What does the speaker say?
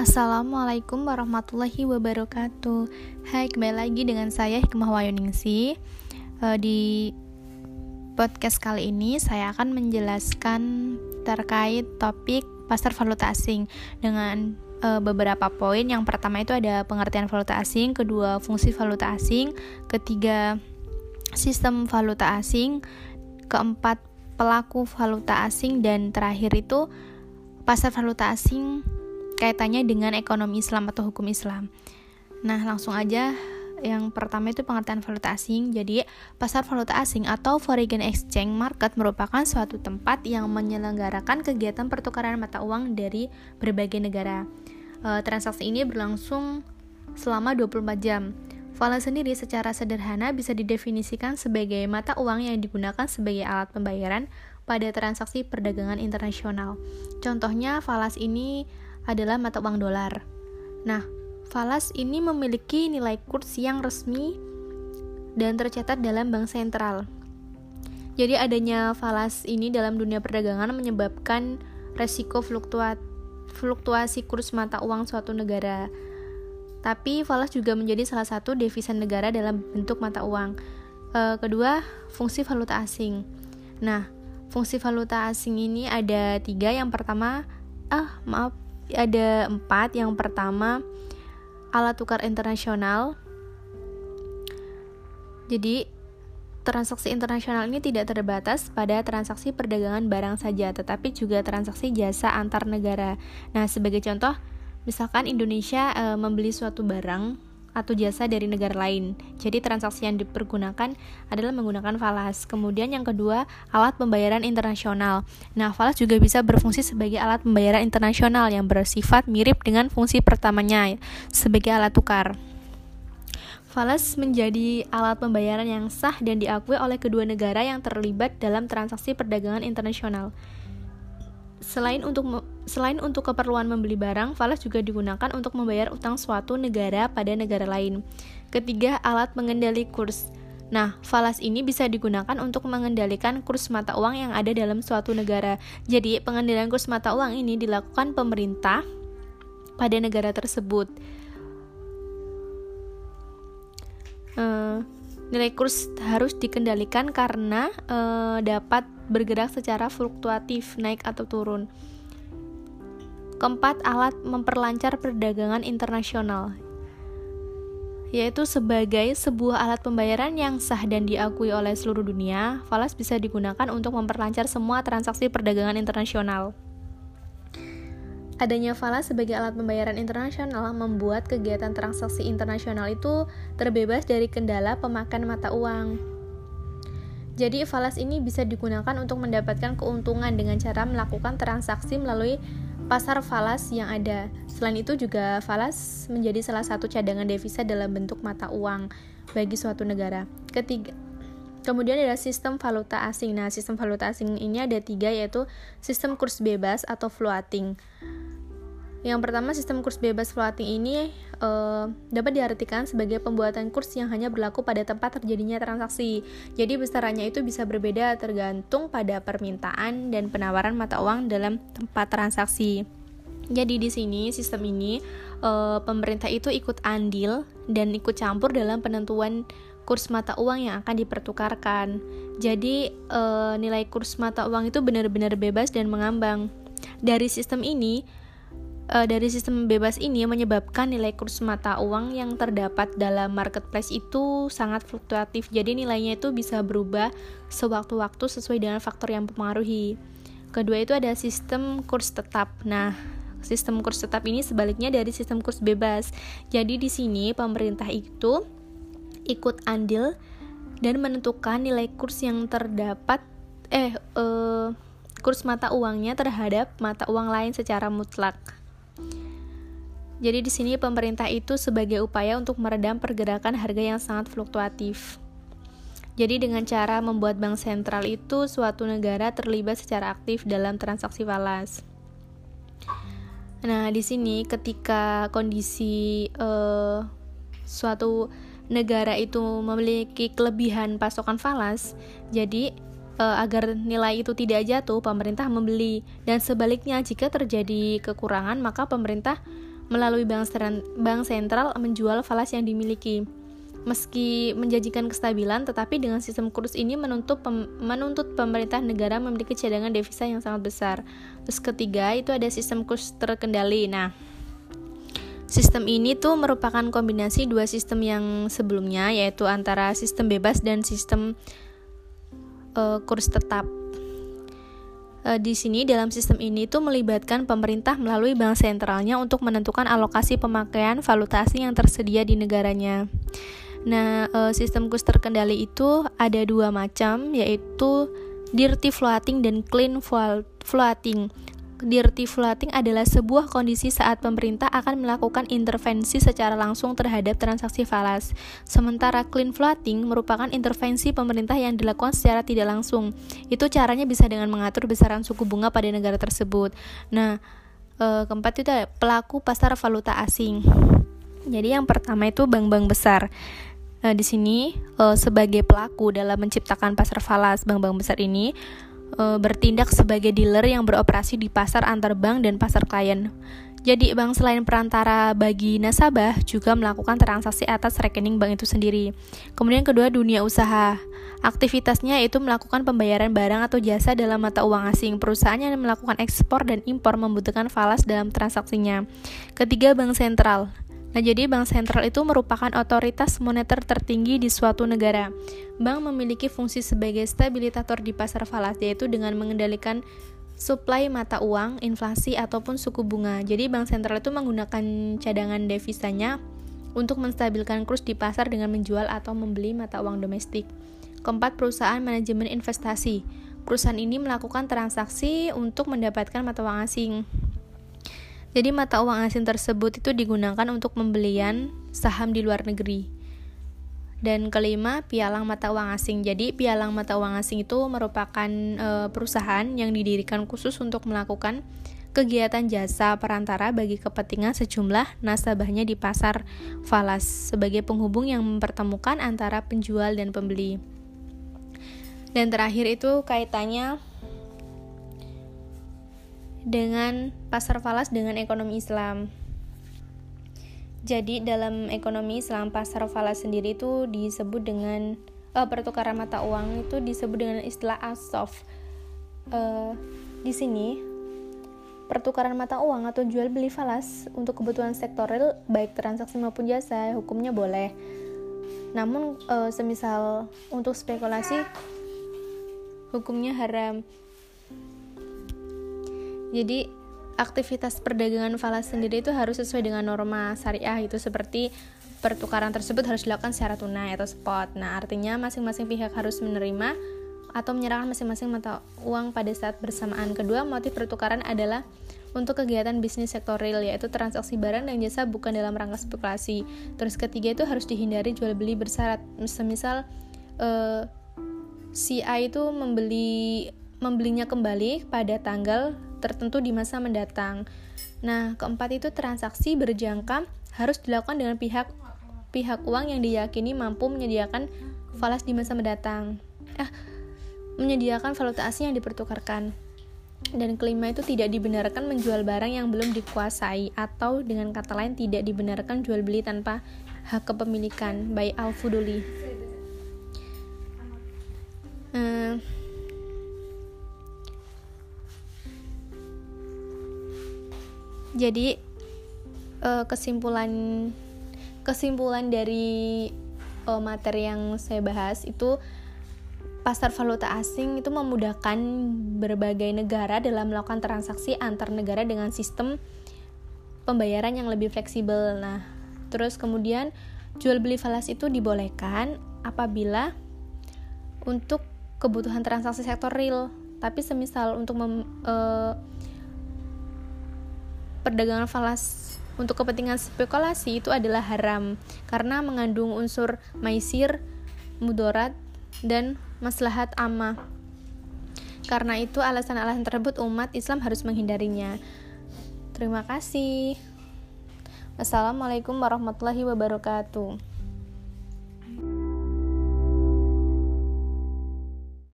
Assalamualaikum warahmatullahi wabarakatuh. Hai, kembali lagi dengan saya Hikmah Wayuningsi. Uh, Di podcast kali ini saya akan menjelaskan terkait topik pasar valuta asing Dengan uh, beberapa poin. Yang pertama itu ada pengertian valuta asing Kedua, fungsi valuta asing Ketiga, sistem valuta asing Keempat, pelaku valuta asing Dan terakhir itu pasar valuta asing kaitannya dengan ekonomi Islam atau hukum Islam. Nah, langsung aja yang pertama itu pengertian valuta asing. Jadi, pasar valuta asing atau foreign exchange market merupakan suatu tempat yang menyelenggarakan kegiatan pertukaran mata uang dari berbagai negara. E, transaksi ini berlangsung selama 24 jam. Valuta sendiri secara sederhana bisa didefinisikan sebagai mata uang yang digunakan sebagai alat pembayaran pada transaksi perdagangan internasional. Contohnya, falas ini adalah mata uang dolar. Nah, falas ini memiliki nilai kurs yang resmi dan tercatat dalam bank sentral. Jadi adanya falas ini dalam dunia perdagangan menyebabkan resiko fluktuasi kurs mata uang suatu negara. Tapi falas juga menjadi salah satu devisa negara dalam bentuk mata uang. E, kedua, fungsi valuta asing. Nah, fungsi valuta asing ini ada tiga. Yang pertama, ah maaf, ada empat. Yang pertama, alat tukar internasional. Jadi, transaksi internasional ini tidak terbatas pada transaksi perdagangan barang saja, tetapi juga transaksi jasa antar negara. Nah, sebagai contoh, misalkan Indonesia e, membeli suatu barang atau jasa dari negara lain. Jadi transaksi yang dipergunakan adalah menggunakan falas. Kemudian yang kedua, alat pembayaran internasional. Nah, falas juga bisa berfungsi sebagai alat pembayaran internasional yang bersifat mirip dengan fungsi pertamanya sebagai alat tukar. Falas menjadi alat pembayaran yang sah dan diakui oleh kedua negara yang terlibat dalam transaksi perdagangan internasional. Selain untuk selain untuk keperluan membeli barang, falas juga digunakan untuk membayar utang suatu negara pada negara lain. Ketiga, alat mengendali kurs. Nah, falas ini bisa digunakan untuk mengendalikan kurs mata uang yang ada dalam suatu negara. Jadi, pengendalian kurs mata uang ini dilakukan pemerintah pada negara tersebut. Uh, nilai kurs harus dikendalikan karena uh, dapat bergerak secara fluktuatif, naik atau turun. Keempat, alat memperlancar perdagangan internasional, yaitu sebagai sebuah alat pembayaran yang sah dan diakui oleh seluruh dunia, falas bisa digunakan untuk memperlancar semua transaksi perdagangan internasional. Adanya falas sebagai alat pembayaran internasional membuat kegiatan transaksi internasional itu terbebas dari kendala pemakan mata uang. Jadi falas ini bisa digunakan untuk mendapatkan keuntungan dengan cara melakukan transaksi melalui pasar falas yang ada. Selain itu juga falas menjadi salah satu cadangan devisa dalam bentuk mata uang bagi suatu negara. Ketiga, kemudian ada sistem valuta asing. Nah, sistem valuta asing ini ada tiga yaitu sistem kurs bebas atau floating. Yang pertama, sistem kurs bebas floating ini uh, dapat diartikan sebagai pembuatan kurs yang hanya berlaku pada tempat terjadinya transaksi. Jadi besarannya itu bisa berbeda tergantung pada permintaan dan penawaran mata uang dalam tempat transaksi. Jadi di sini sistem ini uh, pemerintah itu ikut andil dan ikut campur dalam penentuan kurs mata uang yang akan dipertukarkan. Jadi uh, nilai kurs mata uang itu benar-benar bebas dan mengambang. Dari sistem ini uh, dari sistem bebas ini menyebabkan nilai kurs mata uang yang terdapat dalam marketplace itu sangat fluktuatif. Jadi nilainya itu bisa berubah sewaktu-waktu sesuai dengan faktor yang mempengaruhi. Kedua itu ada sistem kurs tetap. Nah, sistem kurs tetap ini sebaliknya dari sistem kurs bebas. Jadi di sini pemerintah itu ikut andil dan menentukan nilai kurs yang terdapat eh uh, kurs mata uangnya terhadap mata uang lain secara mutlak. Jadi di sini pemerintah itu sebagai upaya untuk meredam pergerakan harga yang sangat fluktuatif. Jadi dengan cara membuat bank sentral itu suatu negara terlibat secara aktif dalam transaksi falas. Nah, di sini ketika kondisi uh, suatu negara itu memiliki kelebihan pasokan falas, jadi uh, agar nilai itu tidak jatuh, pemerintah membeli dan sebaliknya jika terjadi kekurangan maka pemerintah melalui bank, bank sentral menjual falas yang dimiliki. Meski menjanjikan kestabilan, tetapi dengan sistem kurs ini menuntut pem, menuntut pemerintah negara memiliki cadangan devisa yang sangat besar. Terus ketiga itu ada sistem kurs terkendali. Nah, sistem ini tuh merupakan kombinasi dua sistem yang sebelumnya, yaitu antara sistem bebas dan sistem uh, kurs tetap. Uh, di sini dalam sistem ini tuh melibatkan pemerintah melalui bank sentralnya untuk menentukan alokasi pemakaian valuta asing yang tersedia di negaranya. Nah, uh, sistem kurs terkendali itu ada dua macam, yaitu dirty floating dan clean floating. Dirty floating adalah sebuah kondisi saat pemerintah akan melakukan intervensi secara langsung terhadap transaksi falas. Sementara clean floating merupakan intervensi pemerintah yang dilakukan secara tidak langsung. Itu caranya bisa dengan mengatur besaran suku bunga pada negara tersebut. Nah, e, keempat itu pelaku pasar valuta asing. Jadi yang pertama itu bank-bank besar. Nah, di sini uh, sebagai pelaku dalam menciptakan pasar falas bank-bank besar ini uh, bertindak sebagai dealer yang beroperasi di pasar antar bank dan pasar klien. Jadi bank selain perantara bagi nasabah juga melakukan transaksi atas rekening bank itu sendiri. Kemudian kedua dunia usaha. Aktivitasnya itu melakukan pembayaran barang atau jasa dalam mata uang asing. Perusahaan yang melakukan ekspor dan impor membutuhkan falas dalam transaksinya. Ketiga bank sentral. Nah, jadi bank sentral itu merupakan otoritas moneter tertinggi di suatu negara. Bank memiliki fungsi sebagai stabilitator di pasar falas, yaitu dengan mengendalikan suplai mata uang, inflasi, ataupun suku bunga. Jadi, bank sentral itu menggunakan cadangan devisanya untuk menstabilkan kurs di pasar dengan menjual atau membeli mata uang domestik. Keempat, perusahaan manajemen investasi. Perusahaan ini melakukan transaksi untuk mendapatkan mata uang asing. Jadi mata uang asing tersebut itu digunakan untuk pembelian saham di luar negeri. Dan kelima, pialang mata uang asing. Jadi pialang mata uang asing itu merupakan e, perusahaan yang didirikan khusus untuk melakukan kegiatan jasa perantara bagi kepentingan sejumlah nasabahnya di pasar falas sebagai penghubung yang mempertemukan antara penjual dan pembeli. Dan terakhir itu kaitannya dengan pasar falas dengan ekonomi Islam. Jadi dalam ekonomi Islam pasar falas sendiri itu disebut dengan uh, pertukaran mata uang itu disebut dengan istilah asof. Uh, di sini pertukaran mata uang atau jual beli falas untuk kebutuhan sektoral baik transaksi maupun jasa hukumnya boleh. Namun uh, semisal untuk spekulasi hukumnya haram. Jadi aktivitas perdagangan falas sendiri itu harus sesuai dengan norma syariah itu seperti pertukaran tersebut harus dilakukan secara tunai atau spot. Nah, artinya masing-masing pihak harus menerima atau menyerahkan masing-masing mata uang pada saat bersamaan. Kedua, motif pertukaran adalah untuk kegiatan bisnis sektoril yaitu transaksi barang dan jasa bukan dalam rangka spekulasi. Terus ketiga itu harus dihindari jual beli bersyarat. Semisal uh, si A itu membeli membelinya kembali pada tanggal tertentu di masa mendatang. Nah, keempat itu transaksi berjangka harus dilakukan dengan pihak pihak uang yang diyakini mampu menyediakan falas di masa mendatang. Eh, menyediakan valuta asing yang dipertukarkan. Dan kelima itu tidak dibenarkan menjual barang yang belum dikuasai atau dengan kata lain tidak dibenarkan jual beli tanpa hak kepemilikan by Al-Fuduli. Jadi uh, kesimpulan kesimpulan dari uh, materi yang saya bahas itu pasar valuta asing itu memudahkan berbagai negara dalam melakukan transaksi antar negara dengan sistem pembayaran yang lebih fleksibel. Nah, terus kemudian jual beli falas itu dibolehkan apabila untuk kebutuhan transaksi sektor real. Tapi semisal untuk mem, uh, perdagangan falas untuk kepentingan spekulasi itu adalah haram karena mengandung unsur maisir, mudarat, dan maslahat amma. Karena itu alasan-alasan tersebut umat Islam harus menghindarinya. Terima kasih. Wassalamualaikum warahmatullahi wabarakatuh.